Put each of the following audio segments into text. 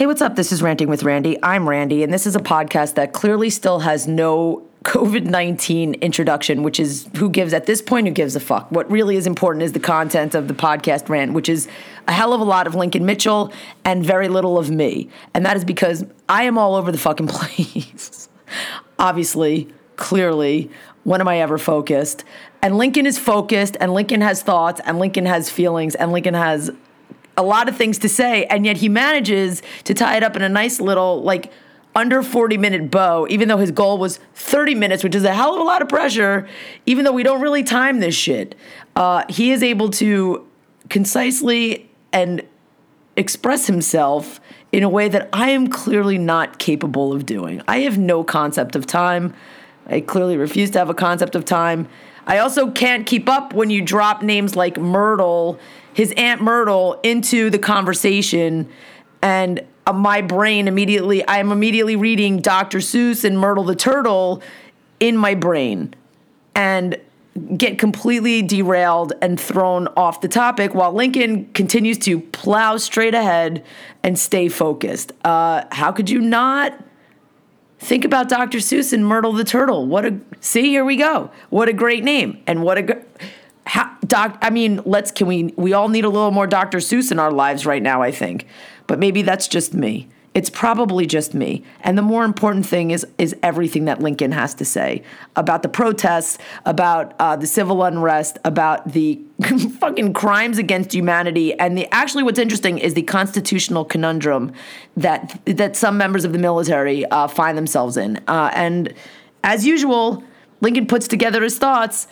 Hey, what's up? This is Ranting with Randy. I'm Randy, and this is a podcast that clearly still has no COVID 19 introduction, which is who gives at this point, who gives a fuck. What really is important is the content of the podcast rant, which is a hell of a lot of Lincoln Mitchell and very little of me. And that is because I am all over the fucking place. Obviously, clearly, when am I ever focused? And Lincoln is focused, and Lincoln has thoughts, and Lincoln has feelings, and Lincoln has a lot of things to say, and yet he manages to tie it up in a nice little, like, under 40 minute bow, even though his goal was 30 minutes, which is a hell of a lot of pressure, even though we don't really time this shit. Uh, he is able to concisely and express himself in a way that I am clearly not capable of doing. I have no concept of time. I clearly refuse to have a concept of time. I also can't keep up when you drop names like Myrtle, his Aunt Myrtle, into the conversation. And uh, my brain immediately, I'm immediately reading Dr. Seuss and Myrtle the Turtle in my brain and get completely derailed and thrown off the topic while Lincoln continues to plow straight ahead and stay focused. Uh, how could you not? Think about Dr. Seuss and Myrtle the Turtle. What a see, here we go. What a great name. And what a how, doc I mean, let's can we we all need a little more Dr. Seuss in our lives right now, I think. But maybe that's just me. It's probably just me. And the more important thing is is everything that Lincoln has to say about the protests, about uh, the civil unrest, about the fucking crimes against humanity, and the actually what's interesting is the constitutional conundrum that that some members of the military uh, find themselves in. Uh, and as usual, Lincoln puts together his thoughts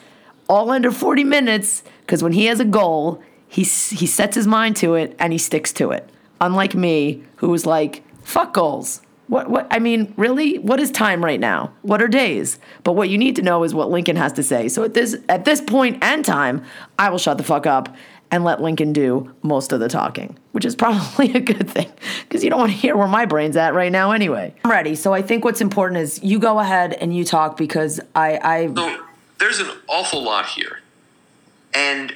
all under 40 minutes because when he has a goal, he he sets his mind to it and he sticks to it. Unlike me, who was like Fuck goals. What what I mean, really? What is time right now? What are days? But what you need to know is what Lincoln has to say. So at this at this point and time, I will shut the fuck up and let Lincoln do most of the talking, which is probably a good thing because you don't want to hear where my brain's at right now anyway. I'm ready. So I think what's important is you go ahead and you talk because I I there's an awful lot here. And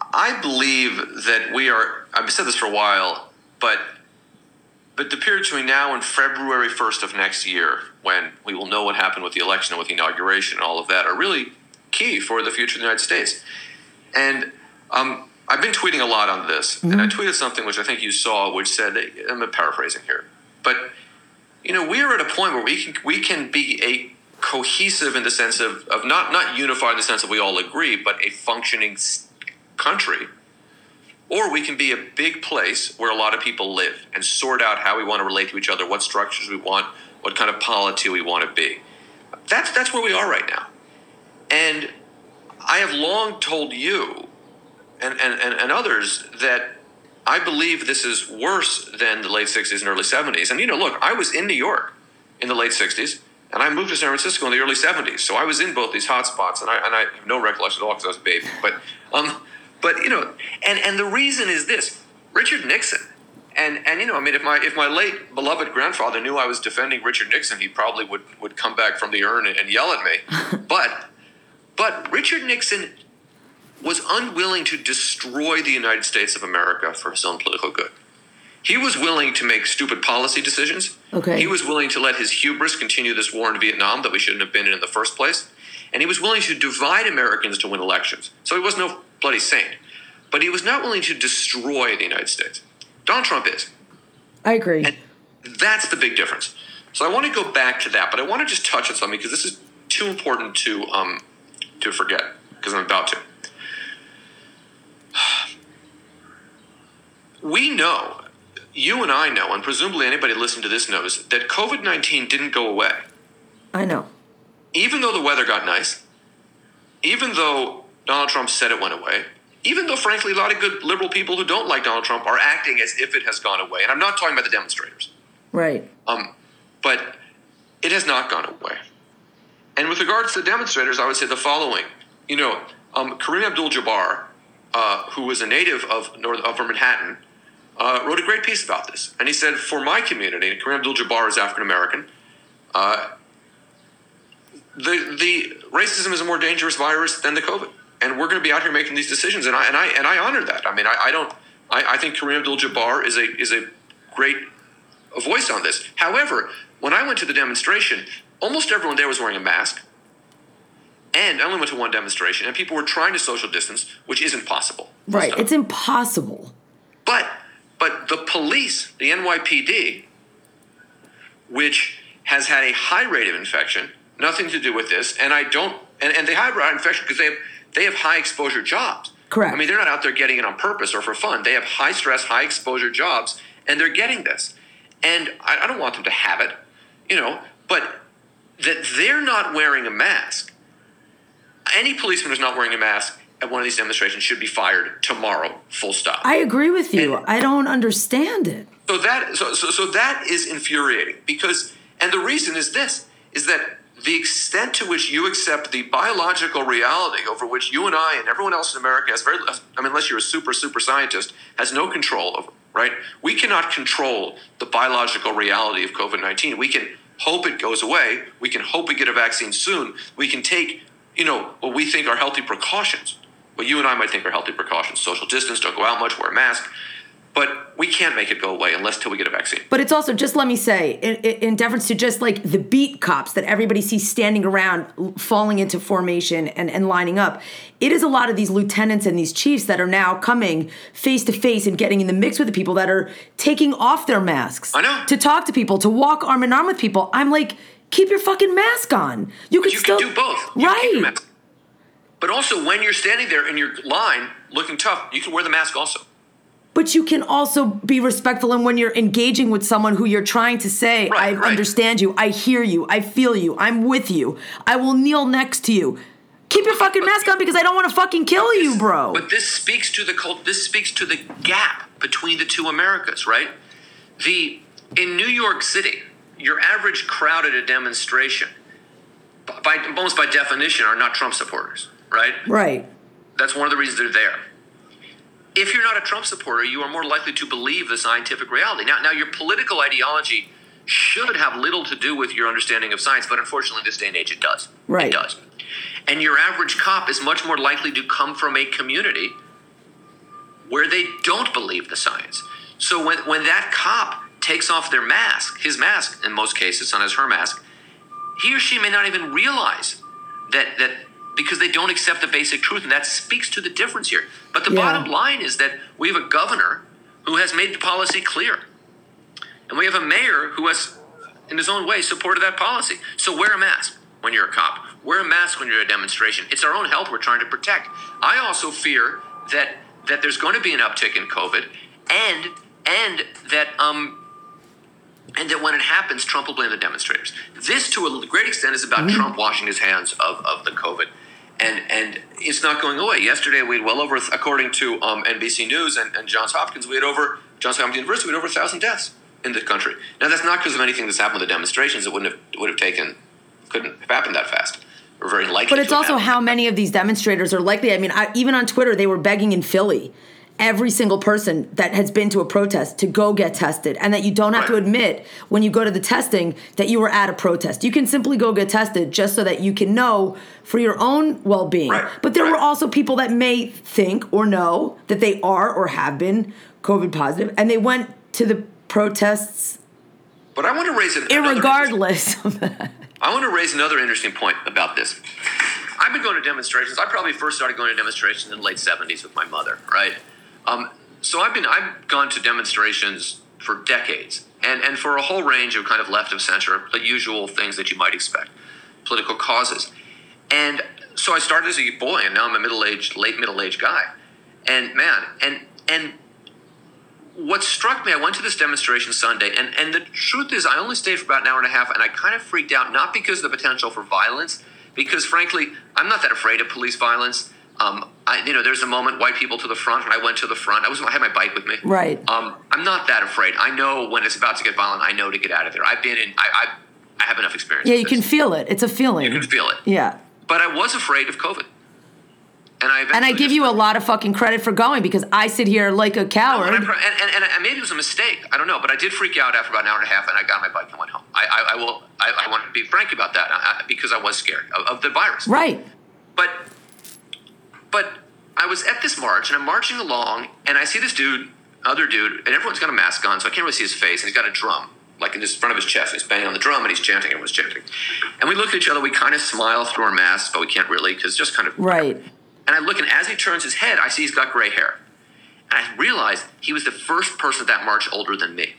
I believe that we are I've said this for a while, but but the period between now and February 1st of next year, when we will know what happened with the election and with the inauguration and all of that, are really key for the future of the United States. And um, I've been tweeting a lot on this, mm-hmm. and I tweeted something which I think you saw, which said, I'm paraphrasing here, but you know, we are at a point where we can we can be a cohesive in the sense of, of not not unified in the sense that we all agree, but a functioning country or we can be a big place where a lot of people live and sort out how we want to relate to each other, what structures we want, what kind of polity we want to be. That's that's where we are right now. And I have long told you and, and, and, and others that I believe this is worse than the late 60s and early 70s. And you know, look, I was in New York in the late 60s, and I moved to San Francisco in the early 70s. So I was in both these hot spots, and I, and I have no recollection at all because I was a baby. But um, but you know, and and the reason is this: Richard Nixon. And, and you know, I mean, if my if my late beloved grandfather knew I was defending Richard Nixon, he probably would, would come back from the urn and, and yell at me. but but Richard Nixon was unwilling to destroy the United States of America for his own political good. He was willing to make stupid policy decisions. Okay. He was willing to let his hubris continue this war in Vietnam that we shouldn't have been in in the first place. And he was willing to divide Americans to win elections. So he was no bloody saint. But he was not willing to destroy the United States. Donald Trump is. I agree. And that's the big difference. So I want to go back to that, but I want to just touch on something because this is too important to um, to forget because I'm about to. We know, you and I know, and presumably anybody listening to this knows that COVID nineteen didn't go away. I know. Even though the weather got nice, even though Donald Trump said it went away. Even though, frankly, a lot of good liberal people who don't like Donald Trump are acting as if it has gone away. And I'm not talking about the demonstrators. Right. Um, but it has not gone away. And with regards to the demonstrators, I would say the following. You know, um, Kareem Abdul Jabbar, uh, who was a native of, North, of Manhattan, uh, wrote a great piece about this. And he said, For my community, and Kareem Abdul Jabbar is African American, uh, the, the racism is a more dangerous virus than the COVID and we're going to be out here making these decisions, and I and I and I honor that. I mean, I, I don't. I, I think Kareem Abdul-Jabbar is a is a great voice on this. However, when I went to the demonstration, almost everyone there was wearing a mask. And I only went to one demonstration, and people were trying to social distance, which isn't possible. Right. It's impossible. But but the police, the NYPD, which has had a high rate of infection, nothing to do with this, and I don't and, and they have high infection because they have they have high exposure jobs. Correct. I mean, they're not out there getting it on purpose or for fun. They have high stress, high exposure jobs, and they're getting this. And I, I don't want them to have it, you know, but that they're not wearing a mask. Any policeman who's not wearing a mask at one of these demonstrations should be fired tomorrow. Full stop. I agree with you. And- I don't understand it. So that so, so so that is infuriating because and the reason is this is that the extent to which you accept the biological reality over which you and I and everyone else in America has very I mean unless you're a super super scientist has no control over right we cannot control the biological reality of COVID-19 we can hope it goes away we can hope we get a vaccine soon we can take you know what we think are healthy precautions what you and I might think are healthy precautions social distance don't go out much wear a mask but we can't make it go away unless till we get a vaccine. But it's also just let me say, in, in deference to just like the beat cops that everybody sees standing around, falling into formation and, and lining up. It is a lot of these lieutenants and these chiefs that are now coming face to face and getting in the mix with the people that are taking off their masks. I know. To talk to people, to walk arm in arm with people. I'm like, keep your fucking mask on. You could you still can do both. You can keep your right. But also, when you're standing there in your line looking tough, you can wear the mask also. But you can also be respectful and when you're engaging with someone who you're trying to say, Right, I right. understand you, I hear you, I feel you, I'm with you, I will kneel next to you. Keep your fucking mask on because I don't want to fucking kill you, bro. But this speaks to the cult. This speaks to the gap between the two Americas, right? The in New York City, your average crowd at a demonstration, by almost by definition, are not Trump supporters, right? right. That's one of the reasons they're there. If you're not a Trump supporter, you are more likely to believe the scientific reality. Now, now your political ideology should have little to do with your understanding of science, but unfortunately, this day and age, it does. Right. It does. And your average cop is much more likely to come from a community where they don't believe the science. So when, when that cop takes off their mask, his mask, in most cases, on his her mask, he or she may not even realize that that because they don't accept the basic truth, and that speaks to the difference here. But the Yeah. bottom line is that we have a governor who has made the policy clear, and we have a mayor who has, in his own way, supported that policy. So wear a mask when you're a cop. Wear a mask when you're at a demonstration. It's our own health we're trying to protect. I also fear that that there's going to be an uptick in COVID, and and that um and that when it happens, Trump will blame the demonstrators. This, to a great extent, is about Trump washing his hands of, of the COVID. And, and it's not going away. Yesterday, we had well over, according to um, NBC News and, and Johns Hopkins, we had over, Johns Hopkins University, we had over a 1,000 deaths in the country. Now, that's not because of anything that's happened with the demonstrations. It wouldn't have, would have taken, couldn't have happened that fast. Or very likely But it's also how many of these demonstrators are likely. I mean, I, even on Twitter, they were begging in Philly every single person that has been to a protest to go get tested and that you don't have to admit when you go to the testing that you were at a protest. You can simply go get tested just so that you can know for your own well being. But there were also people that may think or know that they are or have been COVID positive and they went to the protests But I want to raise an, irregardless of that. I want to raise another interesting point about this. I've been going to demonstrations. I probably first started going to demonstrations in the late '70s with my mother, right? Um, so I've been I've gone to demonstrations for decades, and and for a whole range of kind of left of center, the usual things that you might expect, political causes, and so I started as a boy, and now I'm a middle aged, late middle aged guy, and man, and and what struck me, I went to this demonstration Sunday, and, and the truth is, I only stayed for about an hour and a half, and I kind of freaked out, not because of the potential for violence, because frankly, I'm not that afraid of police violence. Um, I, you know, there's a moment, white people to the front, and I went to the front. I was, I had my bike with me. Right. Um, I'm not that afraid. I know when it's about to get violent. I know to get out of there. I've been in. I, I, I have enough experience. Yeah, you can feel it. It's a feeling. You can feel it. Yeah. But I was afraid of COVID, and I And I give you a lot of fucking credit for going because I sit here like a No, coward. and, I, and, and, and maybe it was a mistake. I don't know, but I did freak out after about an hour and a half, and I got on my bike and went home. I, I, I will. I, I want to be frank about that I, I- because I was scared of, of the virus. right. But, but I was at this march, and I'm marching along, and I see this dude other dude, and everyone's got a mask on, so I can't really see his face, and he's got a drum, like in just front of his chest. He's banging on the drum, and he's chanting, everyone's chanting. And we look at each other, we kind of smile through our masks, but we can't really, because just kind of. Right. And I look, and as he turns his head, I see he's got gray hair. And I realize he was the first person at that march older than me.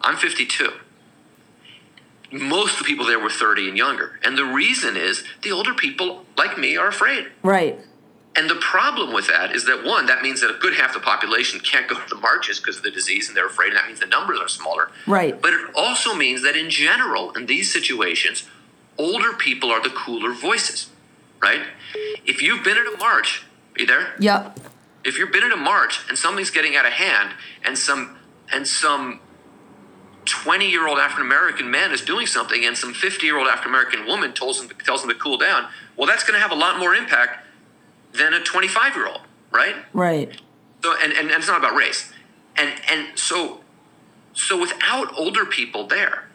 I'm 52. Most of the people there were 30 and younger. And the reason is the older people, like me, are afraid. Right. And the problem with that is that one, that means that a good half the population can't go to the marches because of the disease and they're afraid, and that means the numbers are smaller. Right. But it also means that in general, in these situations, older people are the cooler voices, right? If you've been at a march, are you there? Yep. If you've been at a march and something's getting out of hand and some and some 20 year old African American man is doing something and some 50 year old African American woman tells him, tells him to cool down, well, that's going to have a lot more impact than a 25 year old, right? Right. So, and, and, and it's not about race. And, and so, so without older people there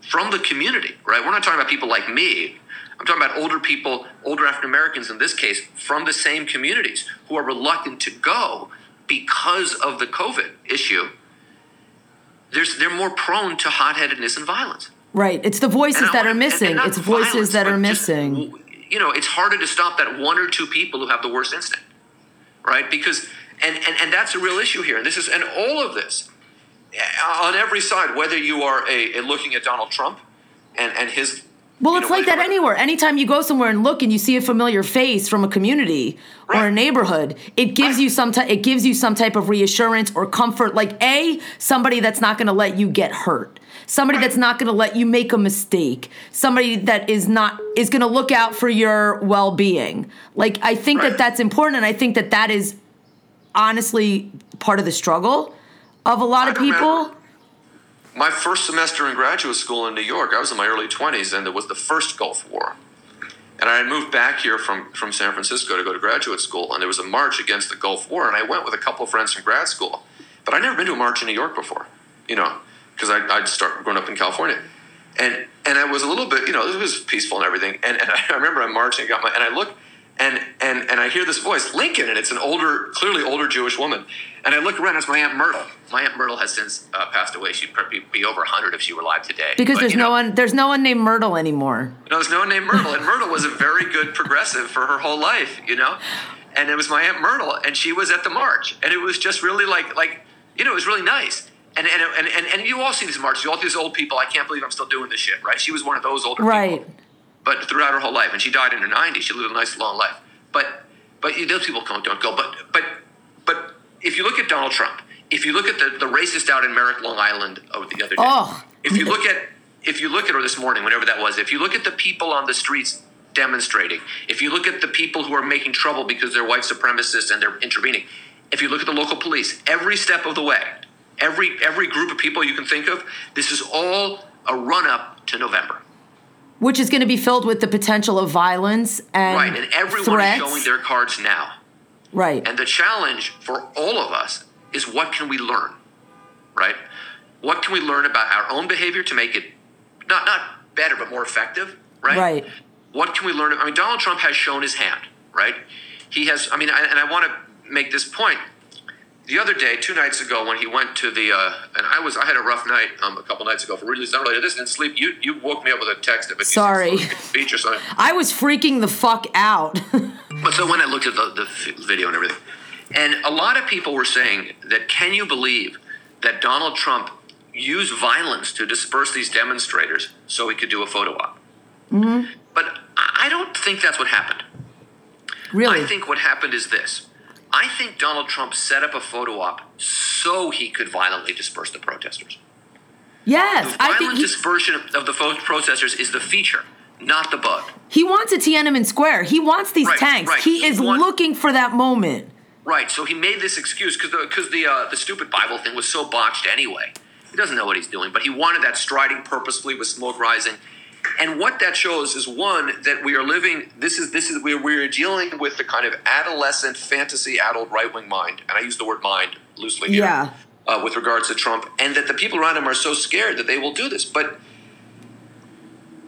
from the community, right? We're not talking about people like me. I'm talking about older people, older African Americans in this case, from the same communities who are reluctant to go because of the COVID issue. There's, they're more prone to hot-headedness and violence. Right. It's the voices that are and- missing. and it's voices that are just, missing. you know, it's harder to stop that one or two people who have the worst instinct, right? Because and and, and that's a real issue here. And this is and all of this eh, on every side, whether you are a, a looking at Donald Trump and and his. Well, you it's know, like that anywhere. Anytime you go somewhere and look and you see a familiar face from a community or a neighborhood, it gives Right. you some type. It gives you some type of reassurance or comfort. Like a somebody that's not going to let you get hurt. Somebody that's not going to let you make a mistake. Somebody that is not is going to look out for your well being. Like I think that that's important, and I think that that is honestly part of the struggle of a lot I of people. remember- My first semester in graduate school in New York, I was in my early 20s, and it was the first Gulf War. And I had moved back here from, from San Francisco to go to graduate school, and there was a march against the Gulf War, and I went with a couple of friends from grad school. But I'd never been to a march in New York before, you know, because I'd, I'd start growing up in California. And and I was a little bit, you know, it was peaceful and everything. And, and I remember I'm marching, got my, and I look, and and and I hear this voice, Lincoln, and it's an older, clearly older Jewish woman. And I look around, it's my aunt Myrtle. My aunt Myrtle has since uh, passed away. She'd probably be over 100 if she were alive today. Because But, there's you no one there's no one named Myrtle anymore. no, there's no one named Myrtle, and Myrtle was a very good progressive for her whole life, you know. And it was my aunt Myrtle, and she was at the march, and it was just really like, like, you know, it was really nice. And and and and, and you all see these marches, you all see these old people. I can't believe I'm still doing this shit, right? She was one of those older Right. people, but throughout her whole life, and she died in her 90s. She lived a nice long life, but but those people don't don't go. But but but if you look at Donald Trump, if you look at the the racist out in Merrick, Long Island, of the other day, Oh. if you look at if you look at or this morning whenever that was if you look at the people on the streets demonstrating if you look at the people who are making trouble because they're white supremacists and they're intervening if you look at the local police every step of the way every every group of people you can think of this is all a run up to november which is going to be filled with the potential of violence and right and everyone threats. is showing their cards now right. And the challenge for all of us is what can we learn, right? What can we learn about our own behavior to make it not not better but more effective, right? Right. What can we learn? I mean, Donald Trump has shown his hand, right? He has. I mean, I, and I want to make this point. The other day, two nights ago, when he went to the, uh, and I was, I had a rough night um, a couple nights ago for really not related to this. Didn't sleep. You you woke me up with a text of it. Sorry. Beach or something. I was freaking the fuck out. But so when I looked at the, the video and everything, and a lot of people were saying that can you believe that Donald Trump used violence to disperse these demonstrators so he could do a photo op? Mm-hmm. But I don't think that's what happened. really? I think what happened is this. I think Donald Trump set up a photo op so he could violently disperse the protesters. yes, The I violent think he, dispersion of the protesters is the feature, not the bug. he wants a Tiananmen Square. He wants these Right, tanks. right. He He is want- looking for that moment. Right. So he made this excuse because the because the uh, the stupid Bible thing was so botched anyway. He doesn't know what he's doing, but he wanted that striding purposefully with smoke rising. And what that shows is one that we are living. This is this is we we are dealing with the kind of adolescent fantasy adult right wing mind, and I use the word mind loosely here. Yeah. Uh, with regards to Trump, and that the people around him are so scared that they will do this. But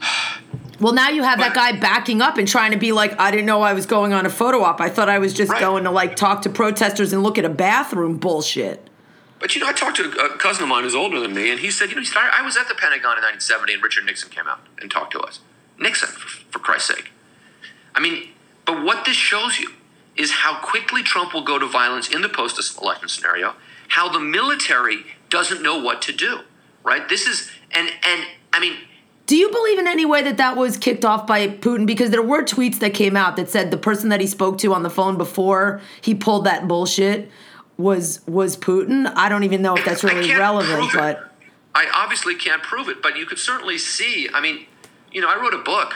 Well, now you have that guy backing up and trying to be like, I didn't know I was going on a photo op. I thought I was just Right. going to like talk to protesters and look at a bathroom bullshit. But you know, I talked to a cousin of mine who's older than me, and he said, you know, he said, I I was at the Pentagon in 1970, and Richard Nixon came out and talked to us. Nixon, for, for Christ's sake. I mean, but what this shows you is how quickly Trump will go to violence in the post-election scenario, how the military doesn't know what to do, right? This is, and and I mean, Do you believe in any way that that was kicked off by Putin? Because there were tweets that came out that said the person that he spoke to on the phone before he pulled that bullshit was was Putin. I don't even know if that's really relevant, but I obviously can't prove it, but you could certainly see. I mean, you know, I wrote a book.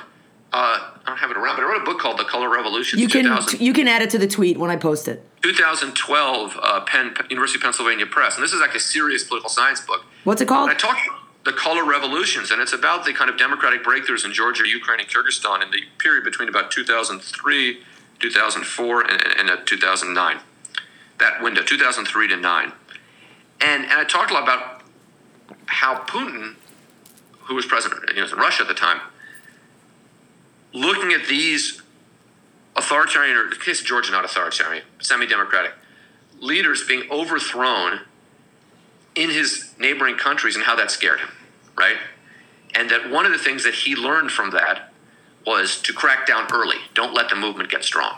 Uh, I don't have it around, but I wrote a book called The Color Revolution. you can you can add it to the tweet when I post it. 2012 uh, Penn University of Pennsylvania Press, and this is like a serious political science book. What's it called? And I talk the color revolutions, and it's about the kind of democratic breakthroughs in Georgia, Ukraine, and Kyrgyzstan in the period between about 2003, 2004, and, and uh, 2009. That window, 2003 to 9. And, and I talked a lot about how Putin, who was president, he was in Russia at the time, looking at these authoritarian, or in the case of Georgia, not authoritarian, semi democratic leaders being overthrown in his neighboring countries and how that scared him, right? And that one of the things that he learned from that was to crack down early. Don't let the movement get strong.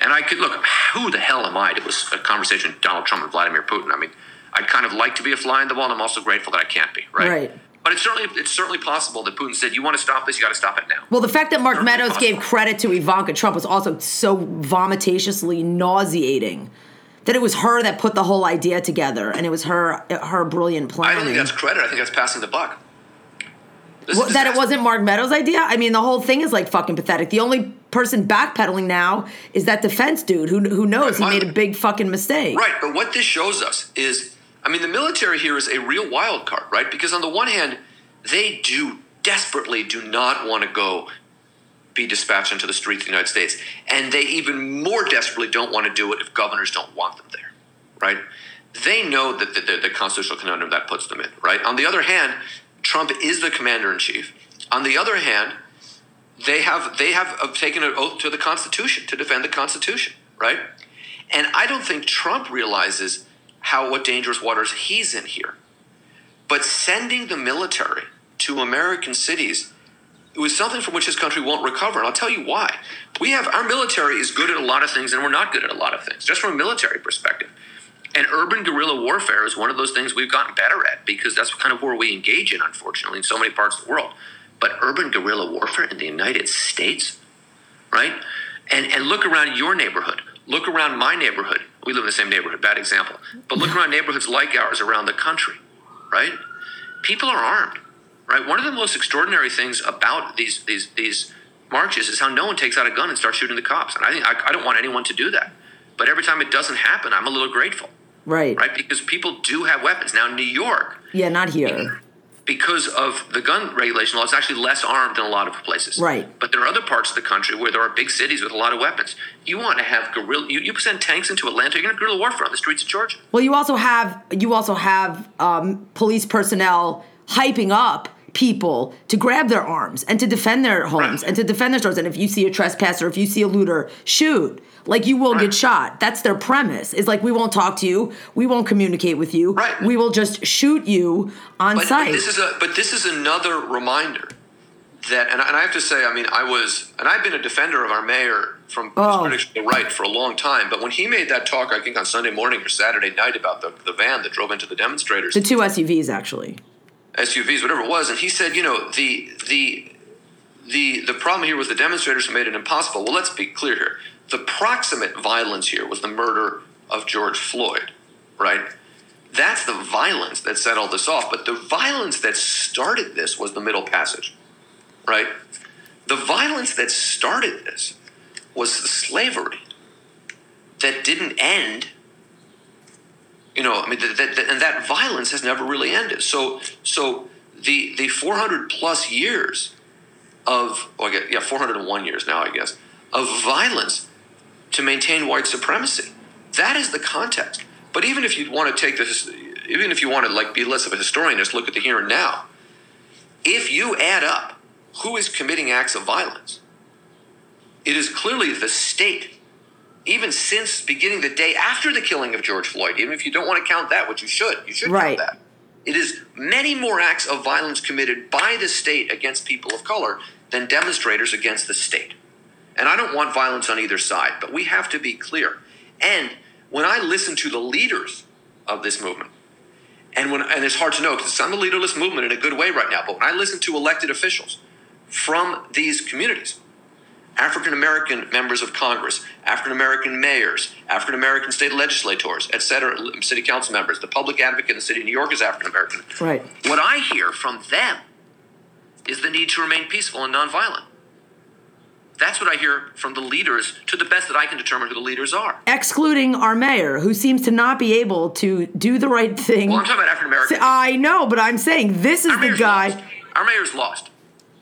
And I could look, who the hell am I? It was a conversation with Donald Trump and Vladimir Putin. I mean, I'd kind of like to be a fly in the wall, and I'm also grateful that I can't be, right? Right. But it's certainly it's certainly possible that Putin said, "You want to stop this? You got to stop it now." Well, the fact that Mark Certainly Meadows gave credit to Ivanka Trump was also so vomitatiously nauseating that it was her that put the whole idea together, and it was her her brilliant plan. I don't think that's credit. I think that's passing the buck. Well, that it wasn't Mark Meadows' idea. I mean, the whole thing is like fucking pathetic. The only person backpedaling now is that defense dude who who knows he made a big fucking mistake. Right, but what this shows us is, I mean, the military here is a real wild card, right? Because on the one hand, they do desperately do not want to go be dispatched into the streets of the United States, and they even more desperately don't want to do it if governors don't want them there, right? They know that the, the, the constitutional conundrum that puts them in, right? On the other hand, Trump is the commander in chief. On the other hand, they have they have taken an oath to the Constitution to defend the Constitution, right? And I don't think Trump realizes how what dangerous waters he's in here. But sending the military to American cities it was something from which this country won't recover. And I'll tell you why. We have our military is good at a lot of things, and we're not good at a lot of things, just from a military perspective. And urban guerrilla warfare is one of those things we've gotten better at because that's kind of where we engage in, unfortunately, in so many parts of the world. But urban guerrilla warfare in the United States, right? And and look around your neighborhood. Look around my neighborhood. We live in the same neighborhood. Bad example. But look around neighborhoods like ours around the country, right? People are armed, right? One of the most extraordinary things about these these these marches is how no one takes out a gun and starts shooting the cops. And I think I, I don't want anyone to do that. But every time it doesn't happen, I'm a little grateful, Right. right? Because people do have weapons now. New York, Yeah, not here. because of the gun regulation law, it's actually less armed than a lot of places. Right. But there are other parts of the country where there are big cities with a lot of weapons. You want to have guerrilla. You, you send tanks into Atlanta. You're going to guerrilla warfare on the streets of Georgia. Well, you also have you also have um, police personnel hyping up people to grab their arms and to defend their homes Right. and to defend their stores. And if you see a trespasser, if you see a looter, shoot. Like you will Right. get shot. That's their premise. Is like we won't talk to you, we won't communicate with you, Right. we will just shoot you on But, but sight. this is a but this is another reminder that, and, I- and I have to say, I mean, I was, and I've been a defender of our mayor from Oh. his critics to the right for a long time. But when he made that talk, I think on Sunday morning or Saturday night about the, the van that drove into the demonstrators, the two SUVs actually. SUVs, whatever it was, and he said, you know, the the the the problem here was the demonstrators who made it impossible. Well, let's be clear here. The proximate violence here was the murder of George Floyd, right? That's the violence that set all this off. But the violence that started this was the Middle Passage, right? The violence that started this was the slavery that didn't end you know, I mean, that, that, and that violence has never really ended. So, so the the 400 plus years of, oh, I guess, yeah, 401 years now, I guess, of violence to maintain white supremacy. That is the context. But even if you want to take this, even if you want to like be less of a historian, just look at the here and now. If you add up who is committing acts of violence. It is clearly the state. Even since beginning the day after the killing of George Floyd, even if you don't want to count that, which you should, you should Right. count that. It is many more acts of violence committed by the state against people of color than demonstrators against the state. And I don't want violence on either side, but we have to be clear. And when I listen to the leaders of this movement, and when and it's hard to know because it's on the leaderless movement in a good way right now, but when I listen to elected officials from these communities, African American members of Congress, African American mayors, African American state legislators, et cetera, city council members, the public advocate in the city of New York is African American. Right. What I hear from them is the need to remain peaceful and nonviolent. That's what I hear from the leaders, to the best that I can determine who the leaders are. Excluding our mayor, who seems to not be able to do the right thing. Well, I'm talking about African Americans. I know, but I'm saying this is Our the guy. lost. Our mayor's lost.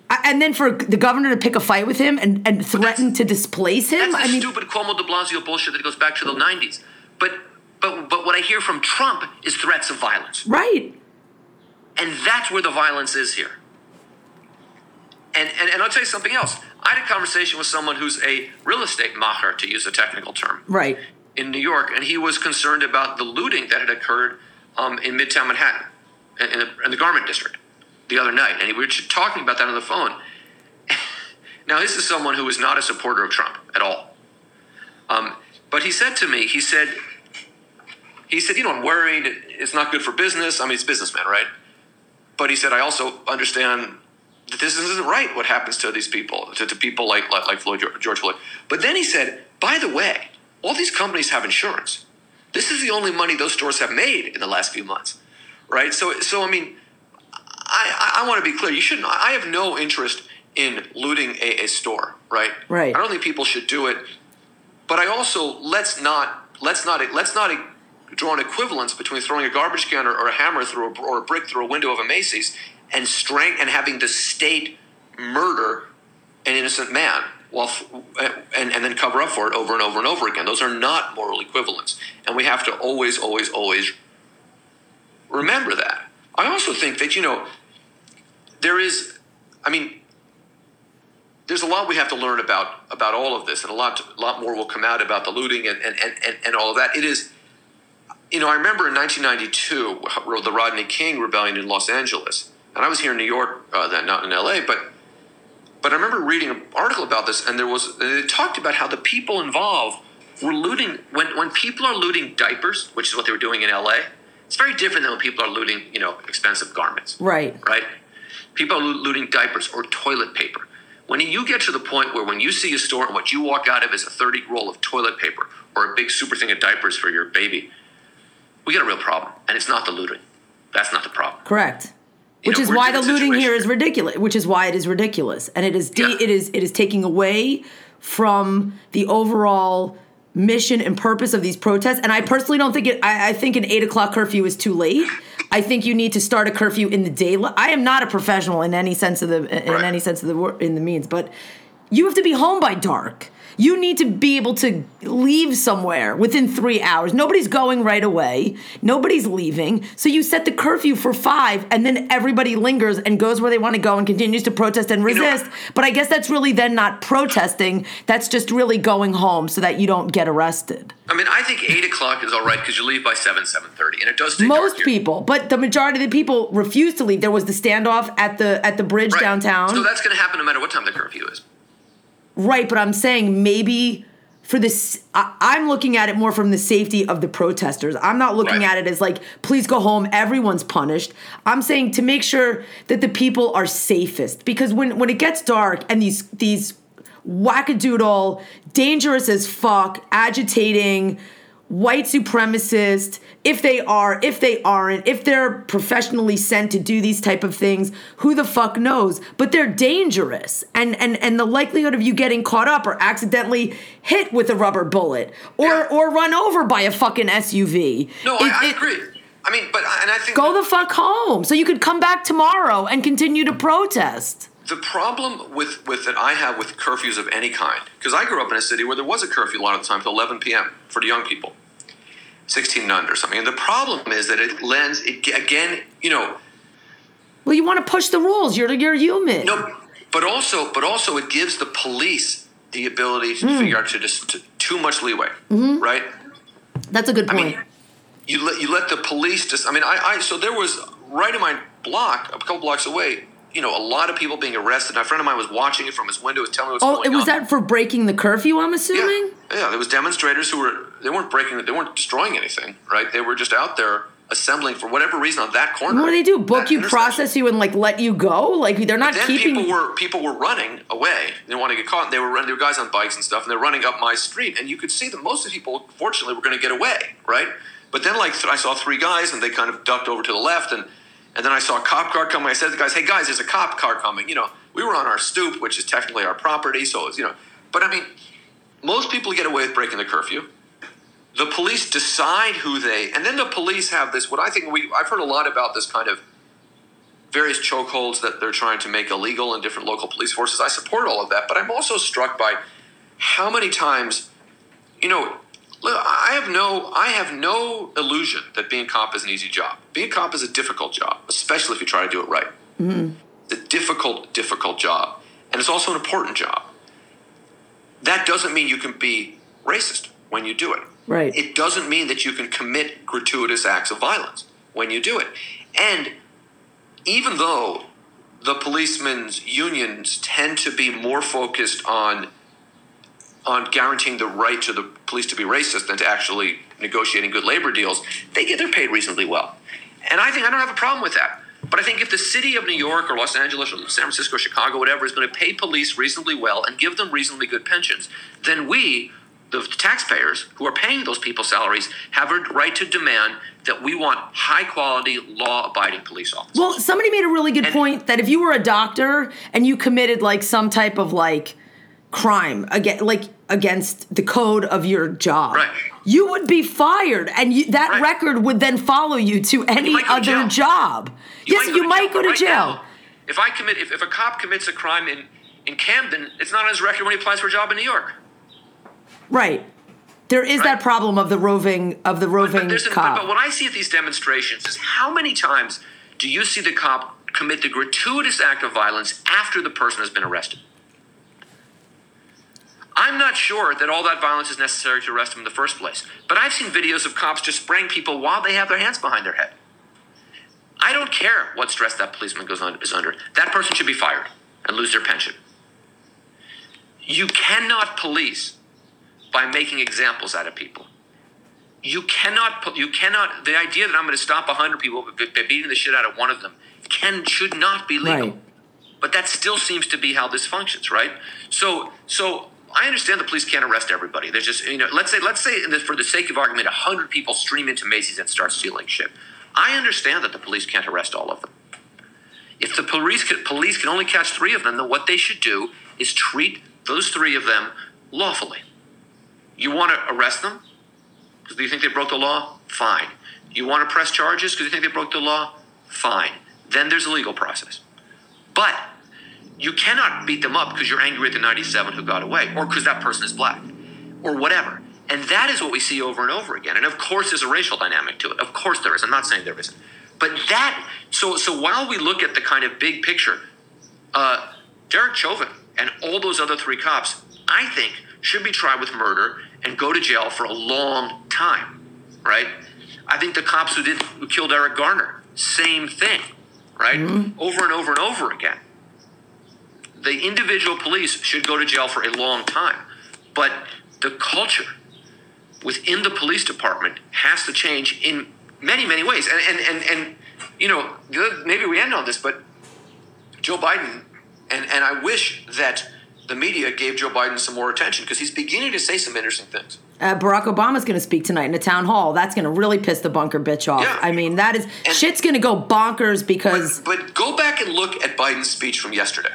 And then for the governor to pick a fight with him and, and threaten to displace him. That's I mean, stupid Cuomo de Blasio bullshit that goes back to the 90s. But but but what I hear from Trump is threats of violence. right. And that's where the violence is here. And, and, and I'll tell you something else. I had a conversation with someone who's a real estate macher, to use a technical term, Right. in New York, and he was concerned about the looting that had occurred um, in Midtown Manhattan, in, the, in the garment district, the other night. And we were talking about that on the phone. now, this is someone who is not a supporter of Trump at all. Um, but he said to me, he said, he said, you know, I'm worried. It's not good for business. I mean, it's businessman, right? But he said, I also understand that this isn't right. What happens to these people, to, to people like like, like Floyd, George Floyd. But then he said, by the way, all these companies have insurance. This is the only money those stores have made in the last few months, right? So, so I mean, I, I, I want to be clear. You shouldn't. I have no interest in looting a, a store, right? Right. I don't think people should do it. But I also let's not let's not let's not draw an equivalence between throwing a garbage can or, or a hammer through a, or a brick through a window of a Macy's and strength and having the state murder an innocent man while f- and, and then cover up for it over and over and over again. Those are not moral equivalents, and we have to always, always, always remember that. I also think that you know there is, I mean, there's a lot we have to learn about about all of this, and a lot a lot more will come out about the looting and and, and, and all of that. It is, you know, I remember in 1992 the Rodney King rebellion in Los Angeles, and I was here in New York uh, then, not in L.A., but but I remember reading an article about this, and there was it talked about how the people involved were looting when when people are looting diapers, which is what they were doing in L.A. It's very different than when people are looting, you know, expensive garments Right. right? People are looting diapers or toilet paper. When you get to the point where when you see a store and what you walk out of is a 30 roll of toilet paper or a big super thing of diapers for your baby, we got a real problem. And it's not the looting. That's not the problem. Correct. You Which know, is why the looting here is ridiculous. Which is why it is ridiculous, and it is de- Yeah. it is it is taking away from the overall mission and purpose of these protests. And I personally don't think it. I, I think an eight o'clock curfew is too late. I think you need to start a curfew in the daylight. I am not a professional in any sense of the in Right. any sense of the in the means, but you have to be home by dark. You need to be able to leave somewhere within three hours. Nobody's going right away. Nobody's leaving. So you set the curfew for five, and then everybody lingers and goes where they want to go and continues to protest and know- resist. but I guess that's really then not protesting. That's just really going home so that you don't get arrested. I mean, I think 8 o'clock is all right because you leave by 7, 7.30. And it does Most people, but the majority of the people refuse to leave. There was the standoff at the at the bridge Right. downtown. So that's going to happen no matter what time the curfew is. Right, but I'm saying maybe for this, I, I'm looking at it more from the safety of the protesters. I'm not looking Right. at it as like, please go home, everyone's punished. I'm saying to make sure that the people are safest because when when it gets dark and these these wackadoodle, dangerous as fuck, agitating white supremacist if they are if they aren't if they're professionally sent to do these type of things who the fuck knows? But they're dangerous. And and and the likelihood of you getting caught up or accidentally hit with a rubber bullet or Yeah. or run over by a fucking SUV No, it- I, I it- agree. I mean, but and I think go the fuck home. So you could come back tomorrow and continue to protest the problem with, with that I have with curfews of any kind, because I grew up in a city where there was a curfew a lot of the time till 11 p.m. for the young people, 16 and under or something. And the problem is that it lends, it, again, you know, well you want to push the rules you're you're human no, but also but also it gives the police the ability to Hmm. figure out to just to, too much leeway, right? That's a good point. I mean, you let you let the police just. I mean, I, I so there was right in my block, a couple blocks away. You know, a lot of people being arrested. A friend of mine was watching it from his window, was telling me what's oh, going it was on. that for breaking the curfew, I'm assuming? Yeah, yeah. There was demonstrators who were they weren't breaking, they weren't destroying anything, right? They were just out there assembling for whatever reason on that corner. What do they do? Book you, process you, and like let you go? Like they're not Then keeping. people were people were running away. They didn't want to get caught. They were running. There were guys on bikes and stuff, and they're running up my street. And you could see that most of the people, fortunately, were going to get away, right? But then, like, th- I saw three guys, and they kind of ducked over to the left, and and then I saw a cop car coming. I said to the guys, "Hey guys, there's a cop car coming." You know, we were on our stoop, which is technically our property, so it's you know. But I mean, most people get away with breaking the curfew. The police decide who they, and then the police have this. What I think we, I've heard a lot about this kind of various chokeholds that they're trying to make illegal in different local police forces. I support all of that, but I'm also struck by how many times, you know, look, I have no, I have no illusion that being a cop is an easy job. Being a cop is a difficult job, especially if you try to do it right. Mm-hmm. It's a difficult, difficult job, and it's also an important job. That doesn't mean you can be racist when you do it. Right. It doesn't mean that you can commit gratuitous acts of violence when you do it. And even though the policemen's unions tend to be more focused on on guaranteeing the right to the police to be racist than to actually negotiating good labor deals, they get they're paid reasonably well. And I think I don't have a problem with that. But I think if the city of New York or Los Angeles or San Francisco, Chicago, whatever, is going to pay police reasonably well and give them reasonably good pensions, then we, the taxpayers who are paying those people salaries, have a right to demand that we want high quality, law abiding police officers. Well, somebody made a really good And- point that if you were a doctor and you committed like some type of like crime again, like against the code of your job, Right. you would be fired, and you, that Right. record would then follow you to any might to other jail. job. yes, you might go to Right jail. now, if I commit, if, if a cop commits a crime in, in Camden, it's not on his record when he applies for a job in New York. Right. There is that problem of the roving of the roving But, an, cop. but what I see at these demonstrations is how many times do you see the cop commit the gratuitous act of violence after the person has been arrested? I'm not sure that all that violence is necessary to arrest him in the first place, but I've seen videos of cops just spraying people while they have their hands behind their head. I don't care what stress that policeman goes on, is under. That person should be fired and lose their pension. You cannot police by making examples out of people. You cannot. You cannot. The idea that I'm going to stop hundred people by by beating the shit out of one of them can should not be legal. Right. But that still seems to be how this functions, right? So, so I understand the police can't arrest everybody. There's just you know, let's say, let's say, for the sake of argument, hundred people stream into Macy's and start stealing shit. I understand that the police can't arrest all of them. If the police can, police can only catch three of them, then what they should do is treat those three of them lawfully. You want to arrest them because you think they broke the law? Fine. You want to press charges because you think they broke the law? Fine. Then there's a legal process. But you cannot beat them up because you're angry at the 97 who got away or because that person is black or whatever. And that is what we see over and over again. And of course, there's a racial dynamic to it. Of course, there is. I'm not saying there isn't. But that, so, so while we look at the kind of big picture, uh, Derek Chauvin and all those other three cops, I think, should be tried with murder and go to jail for a long time, right? I think the cops who did who killed Eric Garner, same thing, right? Over and over and over again. The individual police should go to jail for a long time, but the culture within the police department has to change in many, many ways. And and and, and you know, maybe we end on this, but Joe Biden, and, and I wish that the media gave Joe Biden some more attention because he's beginning to say some interesting things. Uh, Barack Obama's going to speak tonight in a town hall. That's going to really piss the bunker bitch off. Yeah. I mean, that is And- shit's going to go bonkers because But, but go back and look at Biden's speech from yesterday.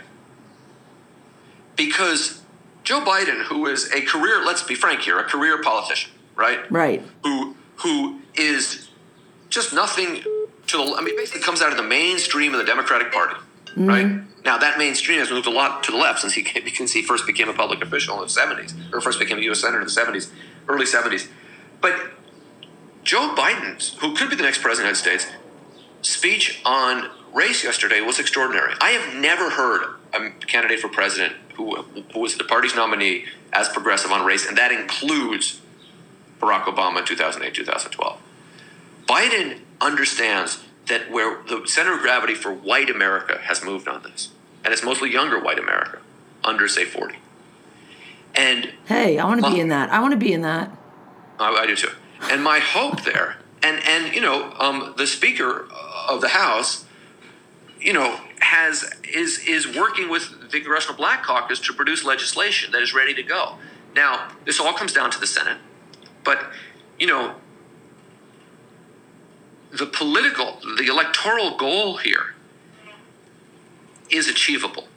Because Joe Biden, who is a career, let's be frank here, a career politician, right? right, Who who is just nothing to the I mean basically comes out of the mainstream of the Democratic Party, mm-hmm. right? Now that mainstream has moved a lot to the left since he came, since he first became a public official in the seventies, or first became a U.S. senator in the seventies, early seventies. But Joe Biden's, who could be the next president of the United States, speech on race yesterday was extraordinary. I have never heard a candidate for president was the party's nominee as progressive on race, and that includes Barack Obama in 2008, 2012. Biden understands that where the center of gravity for white America has moved on this, and it's mostly younger white America, under say 40. And hey, I want to be in that. I want to be in that. I, I do too. And my hope there, and and you know, um, the Speaker of the House, you know, has is is working with the Congressional Black Caucus to produce legislation that is ready to go. Now, this all comes down to the Senate, but you know, the political, the electoral goal here is achievable.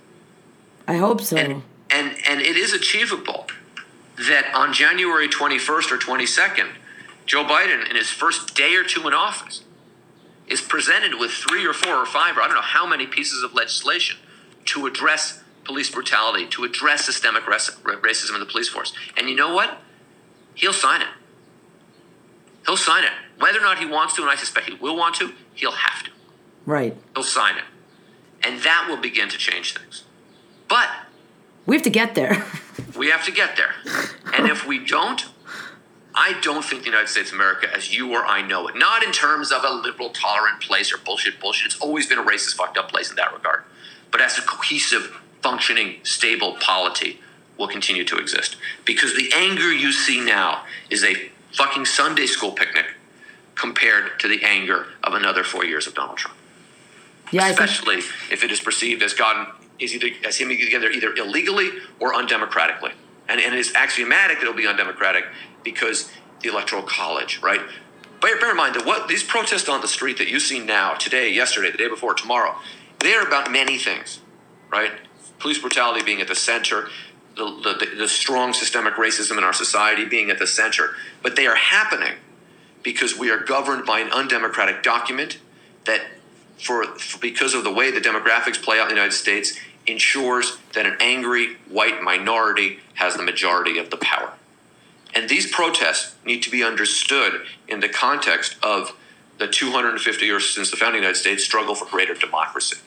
I hope so. And, and, and it is achievable that on January 21st or 22nd, Joe Biden, in his first day or two in office, is presented with three or four or five, or I don't know how many pieces of legislation to address police brutality, to address systemic racism in the police force. And you know what? He'll sign it. He'll sign it. Whether or not he wants to, and I suspect he will want to, he'll have to. Right. He'll sign it. And that will begin to change things. But we have to get there. we have to get there. And if we don't, I don't think the United States of America, as you or I know it, not in terms of a liberal, tolerant place or bullshit, bullshit. It's always been a racist, fucked up place in that regard. But as a cohesive, functioning, stable polity, will continue to exist. Because the anger you see now is a fucking Sunday school picnic compared to the anger of another four years of Donald Trump. Yeah, especially if it is perceived as God is either as him together either illegally or undemocratically, and and it is axiomatic that it'll be undemocratic because the electoral college, right? Bear, bear in mind that what these protests on the street that you see now, today, yesterday, the day before, tomorrow, they are about many things, right? Police brutality being at the center, the, the, the strong systemic racism in our society being at the center, but they are happening because we are governed by an undemocratic document that, for, for, because of the way the demographics play out in the United States, ensures that an angry white minority has the majority of the power. And these protests need to be understood in the context of the 250 years since the founding of the United States struggle for greater democracy.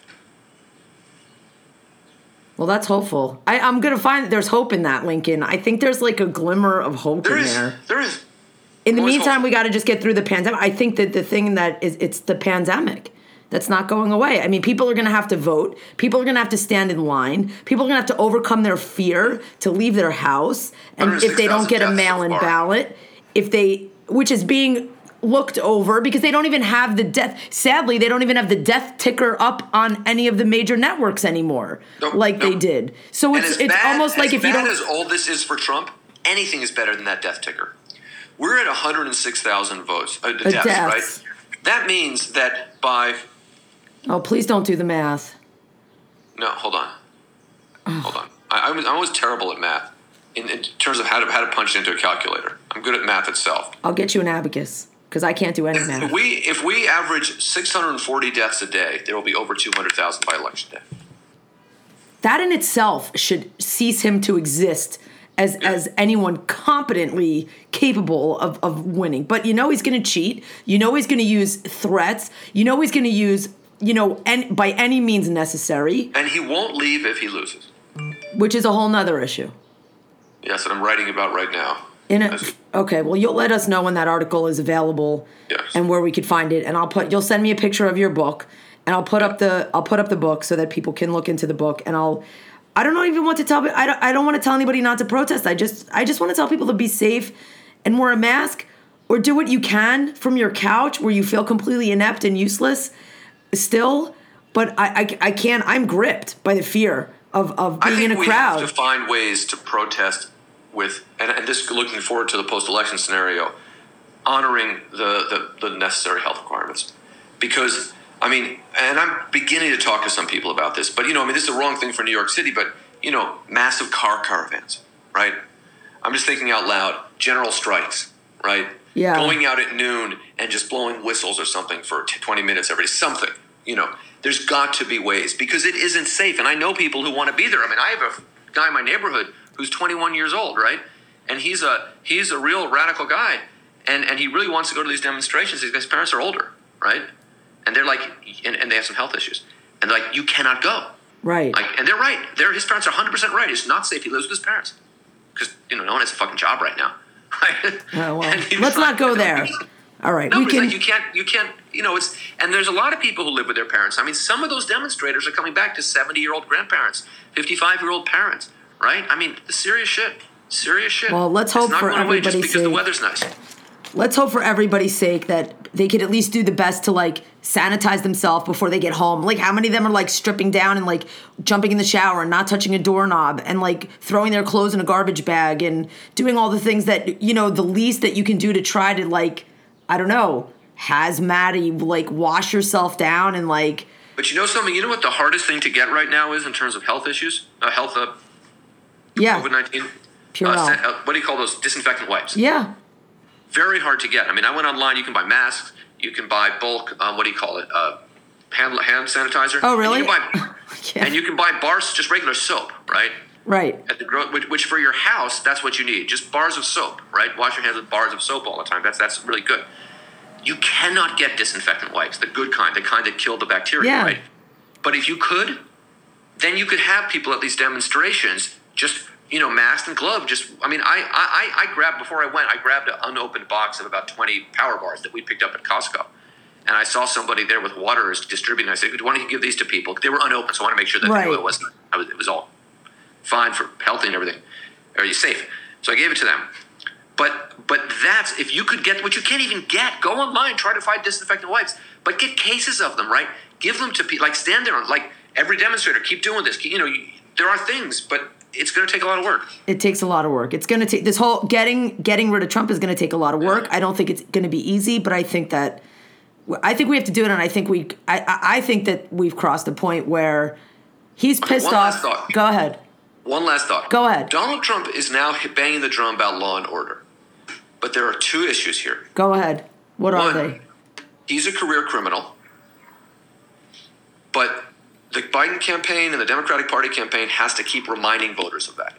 Well, that's hopeful. I, am going to find that there's hope in that, Lincoln. I think there's like a glimmer of hope there in is, there. There is in the meantime, we got to just get through the pandemic. I think that the thing that is it's the pandemic that's not going away. I mean, people are going to have to vote. People are going to have to stand in line. People are going to have to overcome their fear to leave their house. And if they don't get a mail-in so ballot, if they which is being looked over because they don't even have the death sadly they don't even have the death ticker up on any of the major networks anymore nope, like nope. they did so it's it's bad, almost like if you don't as old this is for trump anything is better than that death ticker we're at 106,000 votes, uh, deaths, deaths, right? That means that by. Oh, please don't do the math. No, hold on. hold on. I, I was terrible at math in, in, terms of how to, how to punch it into a calculator. I'm good at math itself. I'll get you an abacus because I can't do any math. If we, if we average 640 deaths a day, there will be over 200,000 by election day. That in itself should cease him to exist as as anyone competently capable of, of winning. But you know he's going to cheat. You know he's going to use threats. You know he's going to use you know and by any means necessary. And he won't leave if he loses. Which is a whole nother issue. Yes, that I'm writing about right now. In a, okay, well you'll let us know when that article is available yes. and where we could find it, and I'll put you'll send me a picture of your book, and I'll put up the I'll put up the book so that people can look into the book, and I'll I don't even what to tell. I don't, I don't want to tell anybody not to protest. I just I just want to tell people to be safe and wear a mask or do what you can from your couch where you feel completely inept and useless still. But I, I, I can't. I'm gripped by the fear of, of being in a we crowd. Have to find ways to protest with, and, and this looking forward to the post-election scenario, honoring the, the, the necessary health requirements, because I mean, and I'm beginning to talk to some people about this, but you know, I mean, this is the wrong thing for New York City, but you know, massive car caravans, right? I'm just thinking out loud. General strikes, right? Yeah. Going out at noon and just blowing whistles or something for 20 minutes every something. You know, there's got to be ways because it isn't safe. And I know people who want to be there. I mean, I have a guy in my neighborhood who's 21 years old, right? And he's a he's a real radical guy, and and he really wants to go to these demonstrations. His parents are older, right? and they're like, and, and they have some health issues, and they're like, you cannot go. Right. Like, and they're right. They're his parents are 100 percent right. It's not safe. He lives with his parents because you know no one has a fucking job right now. Right? Oh, well, And he was let's not go there. All right. No, we can. like you can't, you can't, you know, it's, and there's a lot of people who live with their parents. I mean, some of those demonstrators are coming back to 70 year old grandparents, 55 year old parents, right? I mean, serious shit. Serious shit. Well, let's hope for going away just everybody's because the sake. weather's nice. let's hope for everybody's sake that they could at least do the best to like sanitize themselves before they get home. Like how many of them are like stripping down and like jumping in the shower and not touching a doorknob and like throwing their clothes in a garbage bag and doing all the things that you know the least that you can do to try to like I don't know hazmatty like wash yourself down and like But you know something? You know what the hardest thing to get right now is in terms of health issues? Uh, health, uh, yeah COVID 19? Purell. Uh, uh, what do you call those? Disinfectant wipes. yeah very hard to get. I mean, I went online. You can buy masks. You can buy bulk. Um, what do you call it? Uh, hand hand sanitizer. Oh, really? And you can buy, Yeah. and you can buy bars, just regular soap, right? right At the gro- which, which for your house, that's what you need. Just bars of soap, right? Wash your hands with bars of soap all the time. That's that's really good. You cannot get disinfectant wipes, the good kind, the kind that kill the bacteria, Yeah. right? But if you could, then you could have people at these demonstrations just you know masked and gloved. Just I mean, I I, I grabbed before I went. I grabbed an unopened box of about twenty power bars that we picked up at Costco. And I saw somebody there with water is distributing. I said, "Why don't you give these to people?" They were unopened, so I want to make sure that Right. it wasn't. I was, it was all fine for healthy and everything. Are you safe? So I gave it to them. But but that's if you could get what you can't even get. Go online, try to find disinfectant wipes, but get cases of them. Right? Give them to people. Like stand there, like every demonstrator. Keep doing this. You know, you, there are things, but it's going to take a lot of work. it takes a lot of work. It's going to take this whole getting getting rid of Trump is going to take a lot of work. I don't think it's going to be easy, but I think that I think we have to do it, and I think we I I think that we've crossed a point where he's pissed one off. last thought. Go ahead. One last thought. Go ahead. Donald Trump is now banging the drum about law and order, but there are two issues here. Go ahead. What are One, they? he's a career criminal. But the Biden campaign and the Democratic Party campaign has to keep reminding voters of that.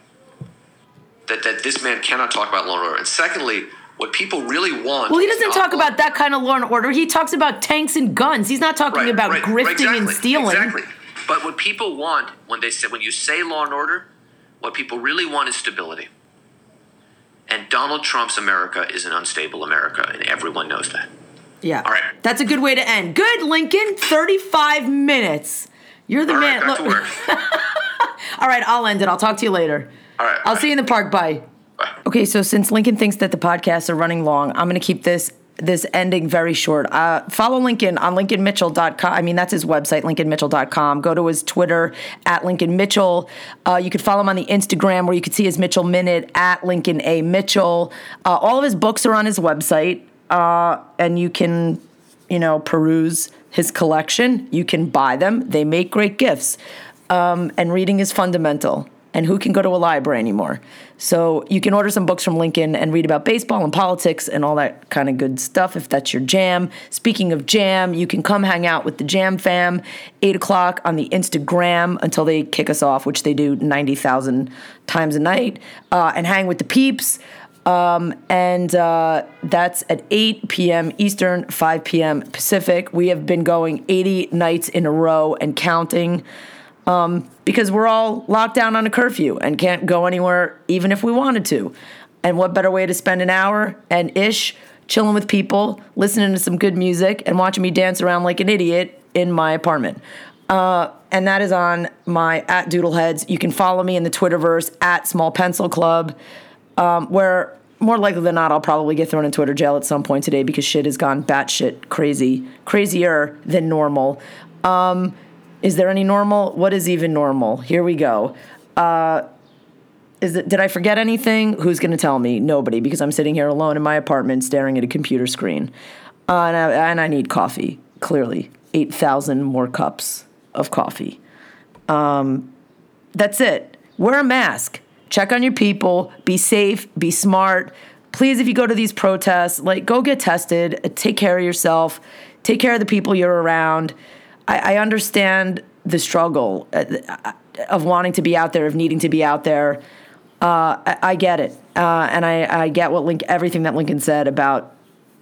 That, that this man cannot talk about law and order. And secondly, what people really want. Well, he doesn't talk about that kind of law and order. He talks about tanks and guns. He's not talking Right, about right, grifting exactly, and stealing. Exactly. But what people want when they say when you say law and order, what people really want is stability. And Donald Trump's America is an unstable America, and everyone knows that. Yeah. All right. That's a good way to end. Good, Lincoln. 35 minutes. You're the All right, man. to Look- work. All right, I'll end it. I'll talk to you later. All right. I'll bye. see you in the park. Bye. Bye. Okay, so since Lincoln thinks that the podcasts are running long, I'm going to keep this this ending very short. Uh, follow Lincoln on lincolnmitchell.com. I mean, that's his website, lincolnmitchell.com. Go to his Twitter at Lincoln Mitchell. Uh, you could follow him on the Instagram where you could see his Mitchell Minute at Lincoln A. Mitchell. Uh, all of his books are on his website, uh, and you can, you know, peruse his collection. You can buy them. They make great gifts. Um, and reading is fundamental and who can go to a library anymore? So you can order some books from Lincoln and read about baseball and politics and all that kind of good stuff if that's your jam. Speaking of jam, you can come hang out with the Jam Fam, 8 o'clock on the Instagram until they kick us off, which they do 90,000 times a night, uh, and hang with the peeps. Um, and uh, that's at 8 p.m. Eastern, 5 p.m. Pacific. We have been going 80 nights in a row and counting because we're all locked down on a curfew and can't go anywhere even if we wanted to. And what better way to spend an hour and ish chilling with people, listening to some good music, and watching me dance around like an idiot in my apartment. Uh, and that is on my at Doodleheads. You can follow me in the Twitterverse at Small Pencil Club, um, where more likely than not I'll probably get thrown in Twitter jail at some point today because shit has gone batshit crazy, crazier than normal. Um, is there any normal? What is even normal? Here we go. Uh, is it? Did I forget anything? Who's going to tell me? Nobody, because I'm sitting here alone in my apartment staring at a computer screen, uh, and, I, and I need coffee. Clearly, eight thousand more cups of coffee. Um, that's it. Wear a mask. Check on your people. Be safe. Be smart. Please, if you go to these protests, like go get tested. Take care of yourself. Take care of the people you're around. I, I understand the struggle uh, of wanting to be out there, of needing to be out there. Uh, I, I get it, uh, and I, I get what Link, everything that Lincoln said about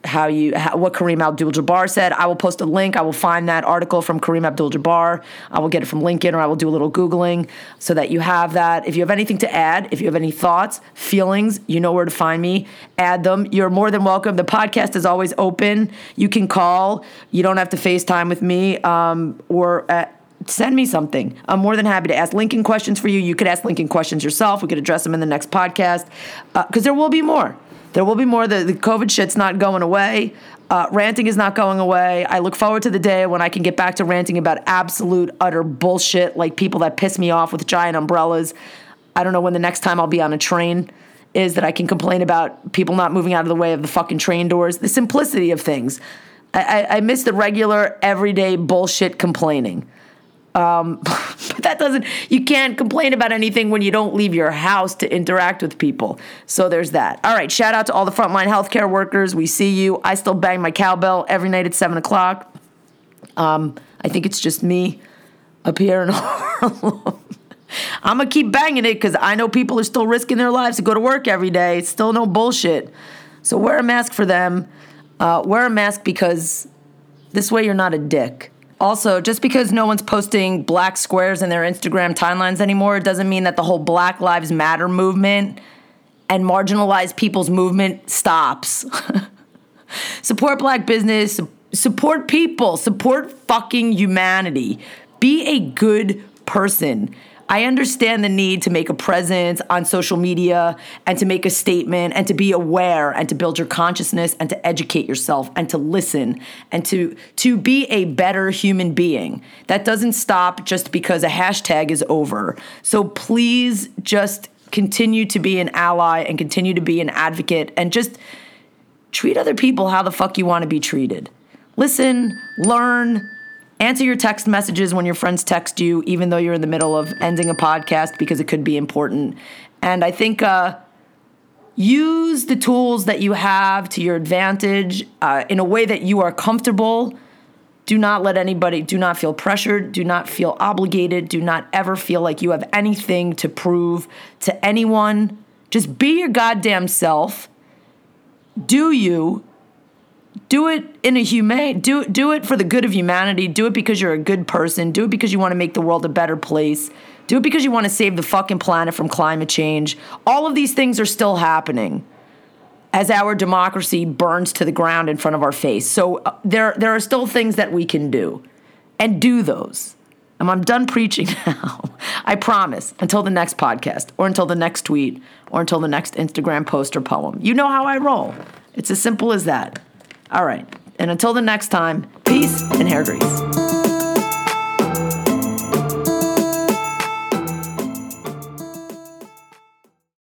how you how, what Kareem Abdul-Jabbar said. I will post a link. I will find that article from Kareem Abdul-Jabbar. I will get it from Lincoln, or I will do a little googling so that you have that. If you have anything to add, if you have any thoughts, feelings, you know where to find me. Add them. You're more than welcome. The podcast is always open. You can call. You don't have to FaceTime with me um, or. At, send me something. I'm more than happy to ask Lincoln questions for you. You could ask Lincoln questions yourself. We could address them in the next podcast because uh, there will be more. There will be more. The, the COVID shit's not going away. Uh, ranting is not going away. I look forward to the day when I can get back to ranting about absolute, utter bullshit like people that piss me off with giant umbrellas. I don't know when the next time I'll be on a train is that I can complain about people not moving out of the way of the fucking train doors. The simplicity of things. I, I, I miss the regular, everyday bullshit complaining. Um, but that doesn't, you can't complain about anything when you don't leave your house to interact with people. So there's that. All right, shout out to all the frontline healthcare workers. We see you. I still bang my cowbell every night at 7 o'clock. Um, I think it's just me up here in Harlem. I'm gonna keep banging it because I know people are still risking their lives to go to work every day. It's still no bullshit. So wear a mask for them. Uh, wear a mask because this way you're not a dick. Also, just because no one's posting black squares in their Instagram timelines anymore doesn't mean that the whole Black Lives Matter movement and marginalized people's movement stops. support black business, support people, support fucking humanity. Be a good person. I understand the need to make a presence on social media and to make a statement and to be aware and to build your consciousness and to educate yourself and to listen and to to be a better human being. That doesn't stop just because a hashtag is over. So please just continue to be an ally and continue to be an advocate and just treat other people how the fuck you want to be treated. Listen, learn, Answer your text messages when your friends text you, even though you're in the middle of ending a podcast, because it could be important. And I think uh, use the tools that you have to your advantage uh, in a way that you are comfortable. Do not let anybody, do not feel pressured, do not feel obligated, do not ever feel like you have anything to prove to anyone. Just be your goddamn self. Do you do it in a humane do do it for the good of humanity do it because you're a good person do it because you want to make the world a better place do it because you want to save the fucking planet from climate change all of these things are still happening as our democracy burns to the ground in front of our face so uh, there there are still things that we can do and do those and I'm done preaching now. I promise. Until the next podcast, or until the next tweet, or until the next Instagram post or poem. You know how I roll. It's as simple as that. All right. And until the next time, peace and hair grease.